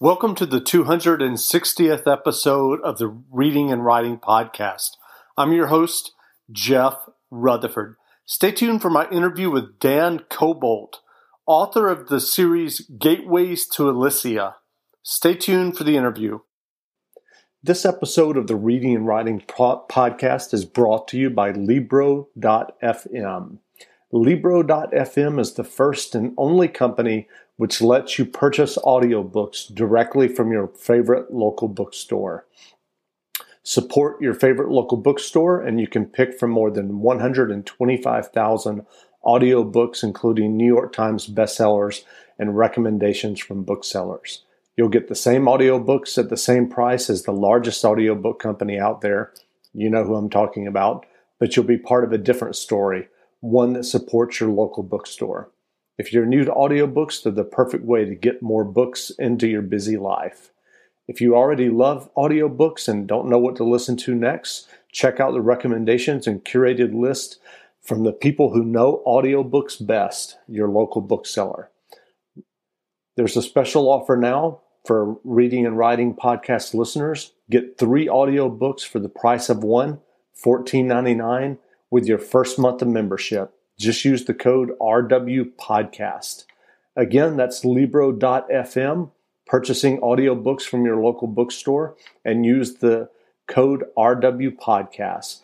Welcome to the 260th episode of the Reading and Writing Podcast. I'm your host, Jeff Rutherford. Stay tuned for my interview with Dan Koboldt, author of the series Gateways to Alissia. Stay tuned for the interview. This episode of the Reading and Writing Podcast is brought to you by Libro.fm. Libro.fm is the first and only company which lets you purchase audiobooks directly from your favorite local bookstore. Support your favorite local bookstore, and you can pick from more than 125,000 audiobooks, including New York Times bestsellers and recommendations from booksellers. You'll get the same audiobooks at the same price as the largest audiobook company out there. You know who I'm talking about, but you'll be part of a different story, one that supports your local bookstore. If you're new to audiobooks, they're the perfect way to get more books into your busy life. If you already love audiobooks and don't know what to listen to next, check out the recommendations and curated list from the people who know audiobooks best, your local bookseller. There's a special offer now for reading and writing podcast listeners. Get three audiobooks for the price of one, $14.99 with your first month of membership. Just use the code RW Podcast. Again, that's Libro.fm, purchasing audiobooks from your local bookstore, and use the code RW Podcast.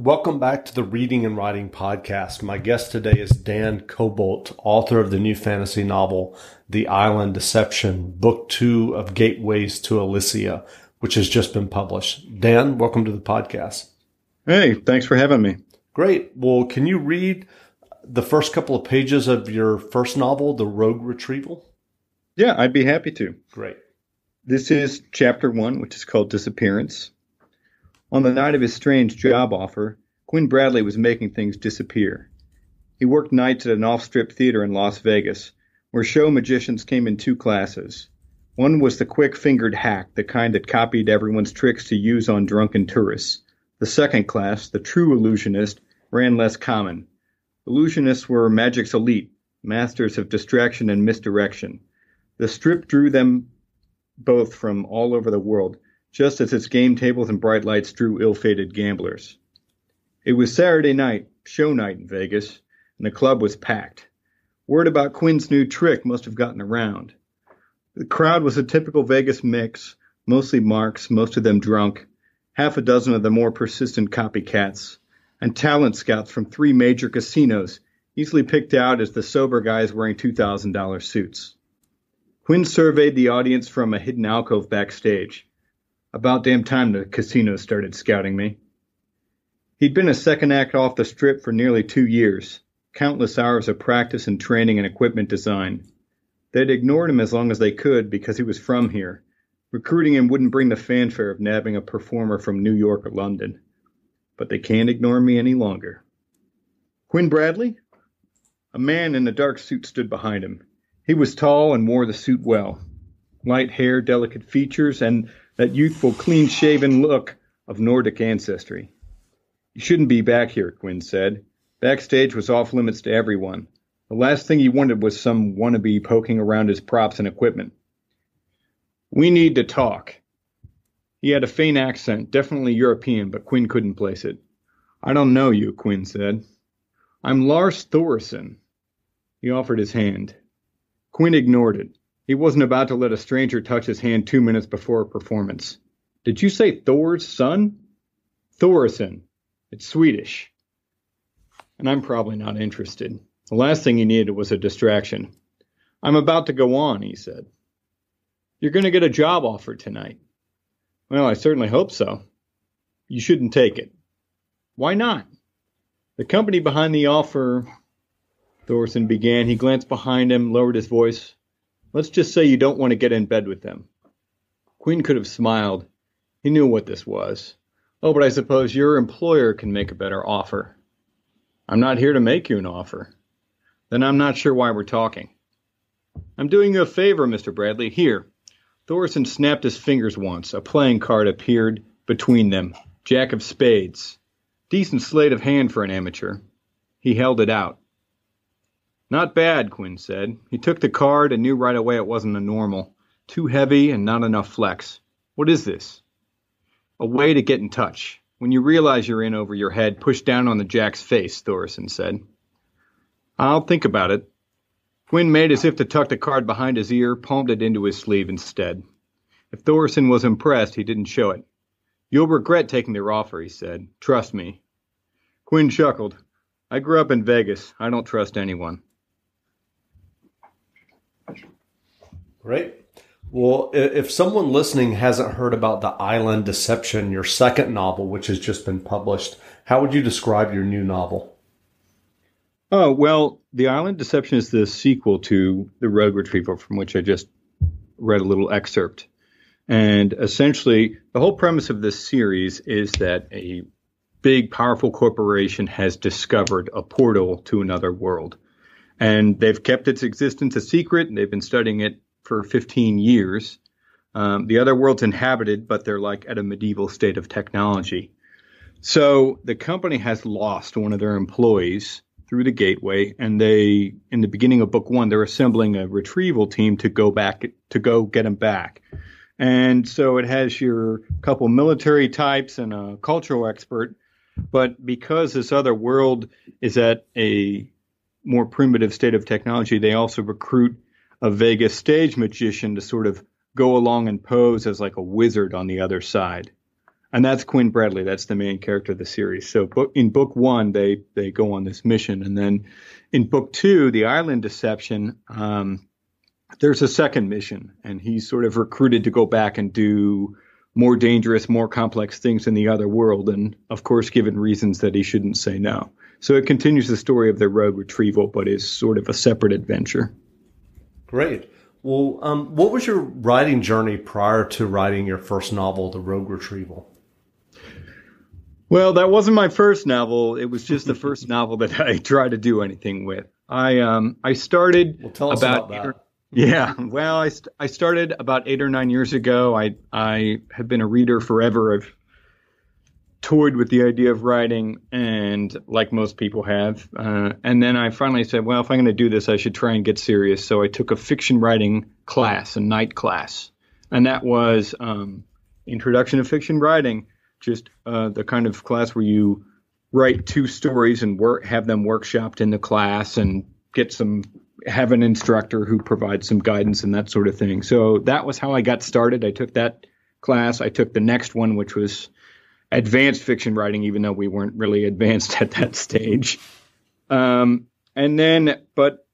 Welcome back to the Reading and Writing Podcast. My guest today is Dan Koboldt, author of the new fantasy novel, The Island Deception, Book Two of Gateways to Alissia which has just been published. Dan, welcome to the podcast. Hey, thanks for having me. Great. Well, can you read the first couple of pages of your first novel, The Rogue Retrieval? Yeah, I'd be happy to. Great. This is chapter one, which is called Disappearance. On the night of his strange job offer, Quinn Bradley was making things disappear. He worked nights at an off strip theater in Las Vegas, where show magicians came in two classes one was the quick fingered hack, the kind that copied everyone's tricks to use on drunken tourists. The second class, the true illusionist, ran less common. Illusionists were magic's elite, masters of distraction and misdirection. The strip drew them both from all over the world, just as its game tables and bright lights drew ill fated gamblers. It was Saturday night, show night in Vegas, and the club was packed. Word about Quinn's new trick must have gotten around. The crowd was a typical Vegas mix, mostly marks, most of them drunk, half a dozen of the more persistent copycats, and talent scouts from three major casinos, easily picked out as the sober guys wearing $2,000 suits. Quinn surveyed the audience from a hidden alcove backstage. About damn time the casinos started scouting me. He'd been a second act off the strip for nearly two years, countless hours of practice and training in equipment design. They'd ignored him as long as they could because he was from here. Recruiting him wouldn't bring the fanfare of nabbing a performer from New York or London. But they can't ignore me any longer. Quinn Bradley? A man in a dark suit stood behind him. He was tall and wore the suit well. Light hair, delicate features, and that youthful, clean shaven look of Nordic ancestry. You shouldn't be back here, Quinn said. Backstage was off limits to everyone. The last thing he wanted was some wannabe poking around his props and equipment. We need to talk. He had a faint accent, definitely European, but Quinn couldn't place it. I don't know you, Quinn said. I'm Lars Thorson. He offered his hand. Quinn ignored it. He wasn't about to let a stranger touch his hand two minutes before a performance. Did you say Thor's son? Thorson. It's Swedish. And I'm probably not interested. The last thing he needed was a distraction. I'm about to go on, he said. You're going to get a job offer tonight. Well, I certainly hope so. You shouldn't take it. Why not? The company behind the offer, Thorson began. He glanced behind him, lowered his voice. Let's just say you don't want to get in bed with them. Quinn could have smiled. He knew what this was. Oh, but I suppose your employer can make a better offer. I'm not here to make you an offer then I'm not sure why we're talking. I'm doing you a favor, Mr. Bradley. Here. Thorson snapped his fingers once. A playing card appeared between them. Jack of spades. Decent sleight of hand for an amateur. He held it out. Not bad, Quinn said. He took the card and knew right away it wasn't a normal. Too heavy and not enough flex. What is this? A way to get in touch. When you realize you're in over your head, push down on the jack's face, Thorson said. I'll think about it. Quinn made as if to tuck the card behind his ear, palmed it into his sleeve instead. If Thorson was impressed, he didn't show it. You'll regret taking their offer, he said. Trust me. Quinn chuckled. I grew up in Vegas. I don't trust anyone. Great. Well, if someone listening hasn't heard about The Island Deception, your second novel, which has just been published, how would you describe your new novel? Oh, well, The Island Deception is the sequel to The Rogue Retrieval, from which I just read a little excerpt. And essentially, the whole premise of this series is that a big, powerful corporation has discovered a portal to another world. And they've kept its existence a secret, and they've been studying it for 15 years. Um, the other world's inhabited, but they're like at a medieval state of technology. So the company has lost one of their employees through the gateway, and they, in the beginning of book one, they're assembling a retrieval team to go back to go get him back. And so it has your couple military types and a cultural expert, but because this other world is at a more primitive state of technology, they also recruit a Vegas stage magician to sort of go along and pose as like a wizard on the other side. And that's Quinn Bradley. That's the main character of the series. So in book one, they they go on this mission, and then in book two, the Island Deception, um, there's a second mission, and he's sort of recruited to go back and do more dangerous, more complex things in the other world, and of course, given reasons that he shouldn't say no. So it continues the story of the rogue retrieval, but is sort of a separate adventure. Great. Well, um, what was your writing journey prior to writing your first novel, The Rogue Retrieval? Well, that wasn't my first novel. It was just the first novel that I tried to do anything with. I um I started well, tell us about, about. Yeah, well, I, st- I started about eight or nine years ago. I I have been a reader forever. I've toyed with the idea of writing, and like most people have. Uh, and then I finally said, well, if I'm going to do this, I should try and get serious. So I took a fiction writing class, a night class, and that was um, Introduction to Fiction Writing, just uh, the kind of class where you write two stories and work, have them workshopped in the class, and get some have an instructor who provides some guidance and that sort of thing. So that was how I got started. I took that class. I took the next one, which was advanced fiction writing, even though we weren't really advanced at that stage. Um, and then, but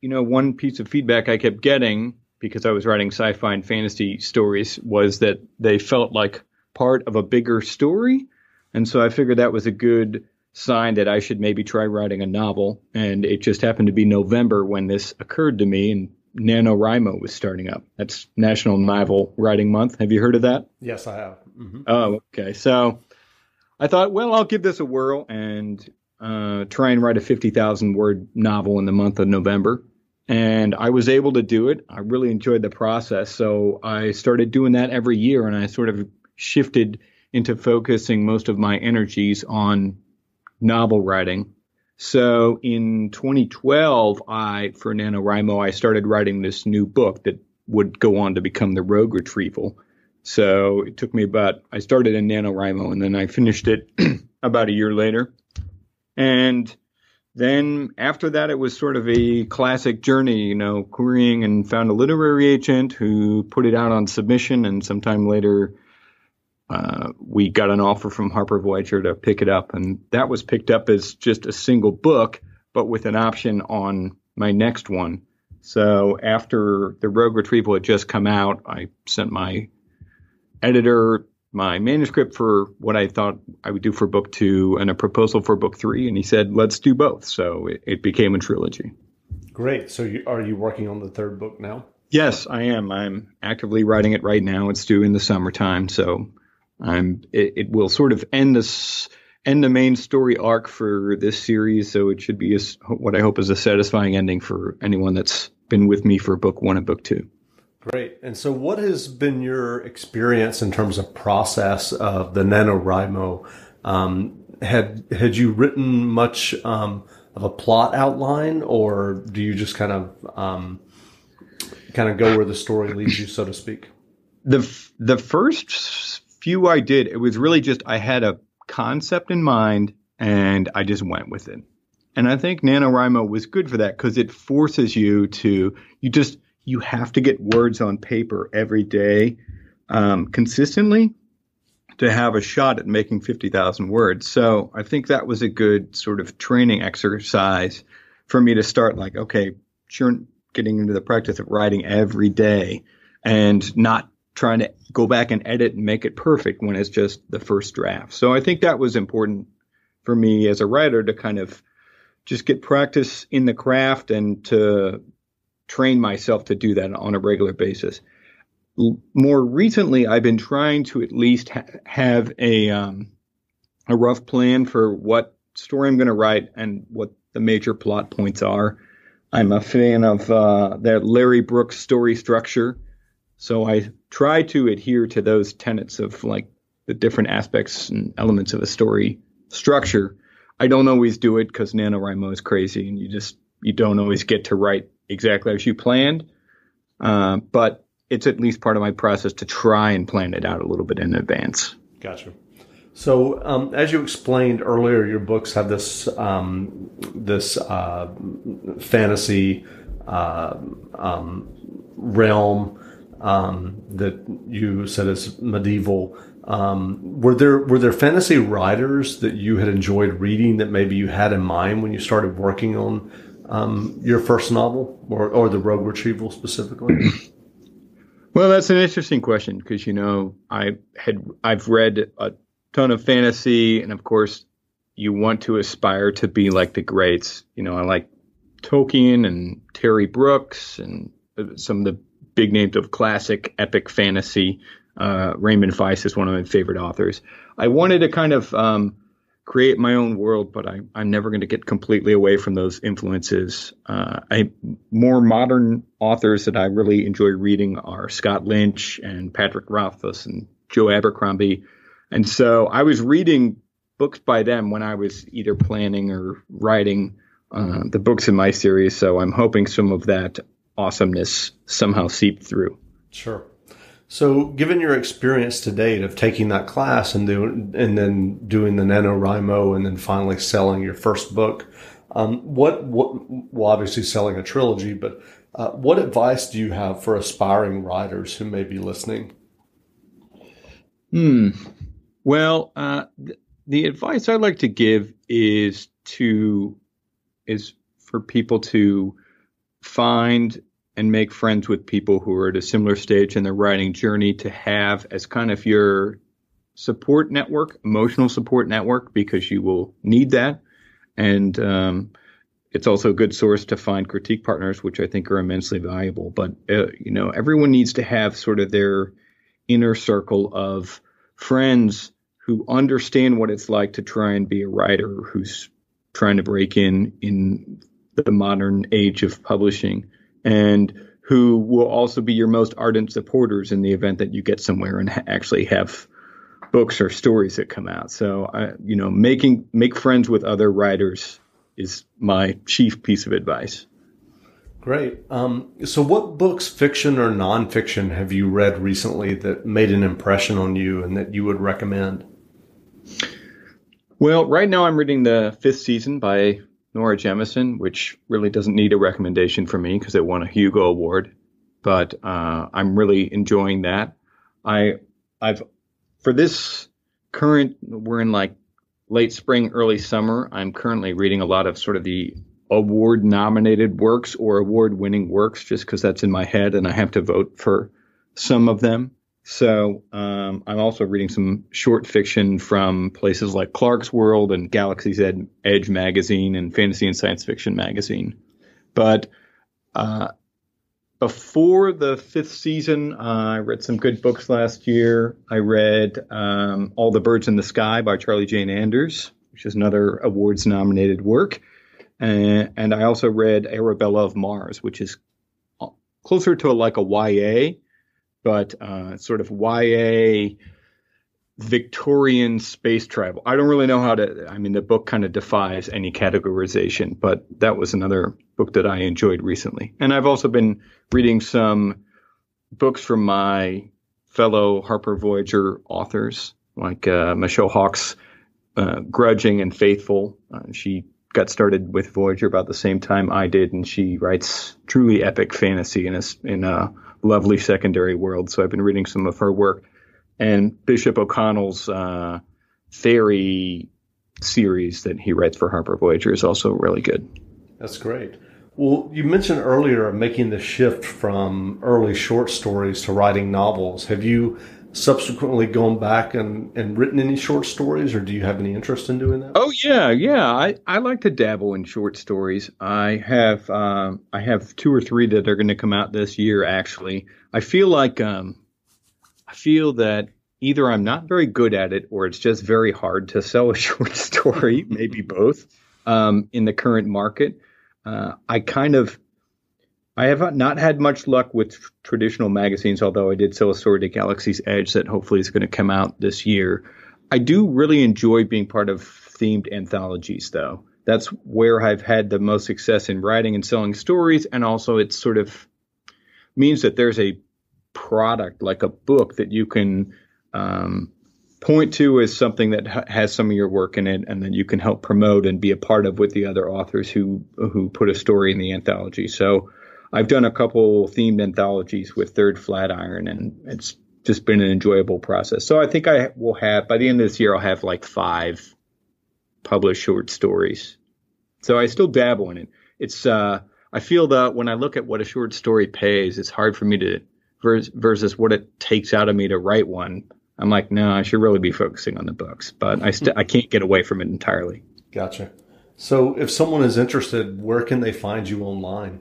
you know, one piece of feedback I kept getting because I was writing sci-fi and fantasy stories was that they felt like part of a bigger story, and so I figured that was a good sign that I should maybe try writing a novel. And it just happened to be November when this occurred to me, and NaNoWriMo was starting up. That's National Novel Writing Month. Have you heard of that? Yes, I have. Mm-hmm. Oh, okay. So I thought, well, I'll give this a whirl and uh, try and write a 50,000 word novel in the month of November. And I was able to do it. I really enjoyed the process. So I started doing that every year and I sort of shifted into focusing most of my energies on novel writing so in 2012, I for NaNoWriMo, I started writing this new book that would go on to become the Rogue Retrieval. So it took me about I started in NaNoWriMo and then I finished it about a year later. And then after that, it was sort of a classic journey, you know, querying and found a literary agent who put it out on submission, and sometime later uh, we got an offer from Harper Voyager to pick it up, and that was picked up as just a single book, but with an option on my next one. So after the Rogue Retrieval had just come out, I sent my editor my manuscript for what I thought I would do for book two and a proposal for book three, and he said, "Let's do both." So it, it became a trilogy. Great. So you, are you working on the third book now? Yes, I am. I'm actively writing it right now. It's due in the summertime, so I'm it, it, will sort of end this end the main story arc for this series, so it should be a, what I hope is a satisfying ending for anyone that's been with me for book one and book two. Great. And so, what has been your experience in terms of process of the NaNoWriMo? Um, had had you written much um, of a plot outline, or do you just kind of um, kind of go where the story leads you, so to speak? The the first few I did, it was really just I had a concept in mind and I just went with it. And I think NaNoWriMo was good for that because it forces you to, you just, you have to get words on paper every day um, consistently to have a shot at making 50,000 words. So I think that was a good sort of training exercise for me to start like, okay, sure, getting into the practice of writing every day and not trying to go back and edit and make it perfect when it's just the first draft. So I think that was important for me as a writer to kind of just get practice in the craft and to train myself to do that on a regular basis. more recently, I've been trying to at least ha- have a um, a rough plan for what story I'm going to write and what the major plot points are. I'm a fan of uh, that Larry Brooks story structure, so I try to adhere to those tenets of like the different aspects and elements of a story structure. I don't always do it because NaNoWriMo is crazy and you just you don't always get to write exactly as you planned. Uh, but it's at least part of my process to try and plan it out a little bit in advance. Gotcha. So, um, as you explained earlier, your books have this um, this uh, fantasy uh, um, realm um, that you said is medieval. Um, were there were there fantasy writers that you had enjoyed reading that maybe you had in mind when you started working on um, your first novel or, or the Rogue Retrieval specifically? Well, that's an interesting question because you know I had I've read a ton of fantasy, and of course, you want to aspire to be like the greats. You know, I like Tolkien and Terry Brooks and some of the big names of classic epic fantasy. Uh, Raymond Feist is one of my favorite authors. I wanted to kind of um, create my own world, but I, am never going to get completely away from those influences. Uh, I more modern authors that I really enjoy reading are Scott Lynch and Patrick Rothfuss and Joe Abercrombie, and so I was reading books by them when I was either planning or writing uh, the books in my series. So I'm hoping some of that awesomeness somehow seeped through. Sure. So, given your experience to date of taking that class and doing, and then doing the NaNoWriMo and then finally selling your first book, um, what, what, well, obviously selling a trilogy, but uh, what advice do you have for aspiring writers who may be listening? Hmm. Well, uh, th- the advice I'd like to give is to is for people to find and make friends with people who are at a similar stage in their writing journey to have as kind of your support network, emotional support network, because you will need that. And um, it's also a good source to find critique partners, which I think are immensely valuable. But, uh, you know, everyone needs to have sort of their inner circle of friends who understand what it's like to try and be a writer who's trying to break in in the modern age of publishing and who will also be your most ardent supporters in the event that you get somewhere and ha- actually have books or stories that come out. So, uh, you know, making make friends with other writers is my chief piece of advice. Great. Um, so, what books, fiction or nonfiction, have you read recently that made an impression on you and that you would recommend? Well, right now I'm reading the fifth season by Nora Jemisin, which really doesn't need a recommendation from me because it won a Hugo Award. But uh, I'm really enjoying that. I I've for this current we're in like late spring, early summer. I'm currently reading a lot of sort of the award nominated works or award winning works just because that's in my head and I have to vote for some of them. So um, I'm also reading some short fiction from places like Clarkesworld and Galaxy's Ed- Edge magazine and Fantasy and Science Fiction magazine. But uh, before the fifth season, uh, I read some good books last year. I read um, All the Birds in the Sky by Charlie Jane Anders, which is another awards nominated work. And, and I also read Arabella of Mars, which is closer to like a YA but uh, sort of YA Victorian space travel. I don't really know how to. I mean, the book kind of defies any categorization, but that was another book that I enjoyed recently. And I've also been reading some books from my fellow Harper Voyager authors, like uh, Michelle Hauck's uh, Grudging and Faithful. Uh, she got started with Voyager about the same time I did, and she writes truly epic fantasy in a, in a lovely secondary world. So I've been reading some of her work. And Bishop O'Connell's uh, Fairy series that he writes for Harper Voyager is also really good. That's great. Well, you mentioned earlier making the shift from early short stories to writing novels. Have you subsequently gone back and, and written any short stories, or do you have any interest in doing that? Oh yeah, yeah. I, I like to dabble in short stories. I have um, I have two or three that are going to come out this year. Actually, I feel like um, I feel that either I'm not very good at it, or it's just very hard to sell a short story. maybe both. Um, in the current market, uh, I kind of I have not had much luck with traditional magazines, although I did sell a story to Galaxy's Edge that hopefully is going to come out this year. I do really enjoy being part of themed anthologies, though. That's where I've had the most success in writing and selling stories, and also it sort of means that there's a product like a book that you can um, point to as something that ha- has some of your work in it, and then you can help promote and be a part of with the other authors who who put a story in the anthology. So I've done a couple themed anthologies with Third Flatiron, and it's just been an enjoyable process. So I think I will have by the end of this year, I'll have like five published short stories. So I still dabble in it. It's uh, I feel that when I look at what a short story pays, it's hard for me to versus what it takes out of me to write one. I'm like, no, I should really be focusing on the books, but I st- I can't get away from it entirely. Gotcha. So if someone is interested, where can they find you online?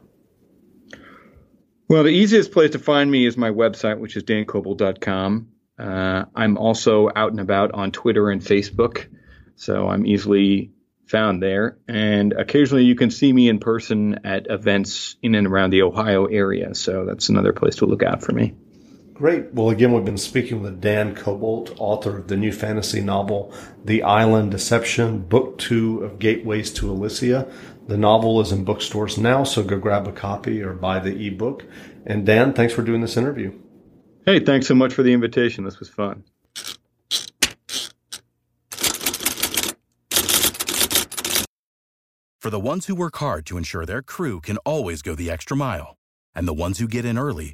Well, the easiest place to find me is my website, which is dankoboldt.com. Uh, I'm also out and about on Twitter and Facebook, so I'm easily found there. And occasionally you can see me in person at events in and around the Ohio area, so that's another place to look out for me. Great. Well, again, we've been speaking with Dan Koboldt, author of the new fantasy novel, The Island Deception, Book Two of Gateways to Alissia. The novel is in bookstores now, so go grab a copy or buy the ebook. And Dan, thanks for doing this interview. Hey, thanks so much for the invitation. This was fun. For the ones who work hard to ensure their crew can always go the extra mile, and the ones who get in early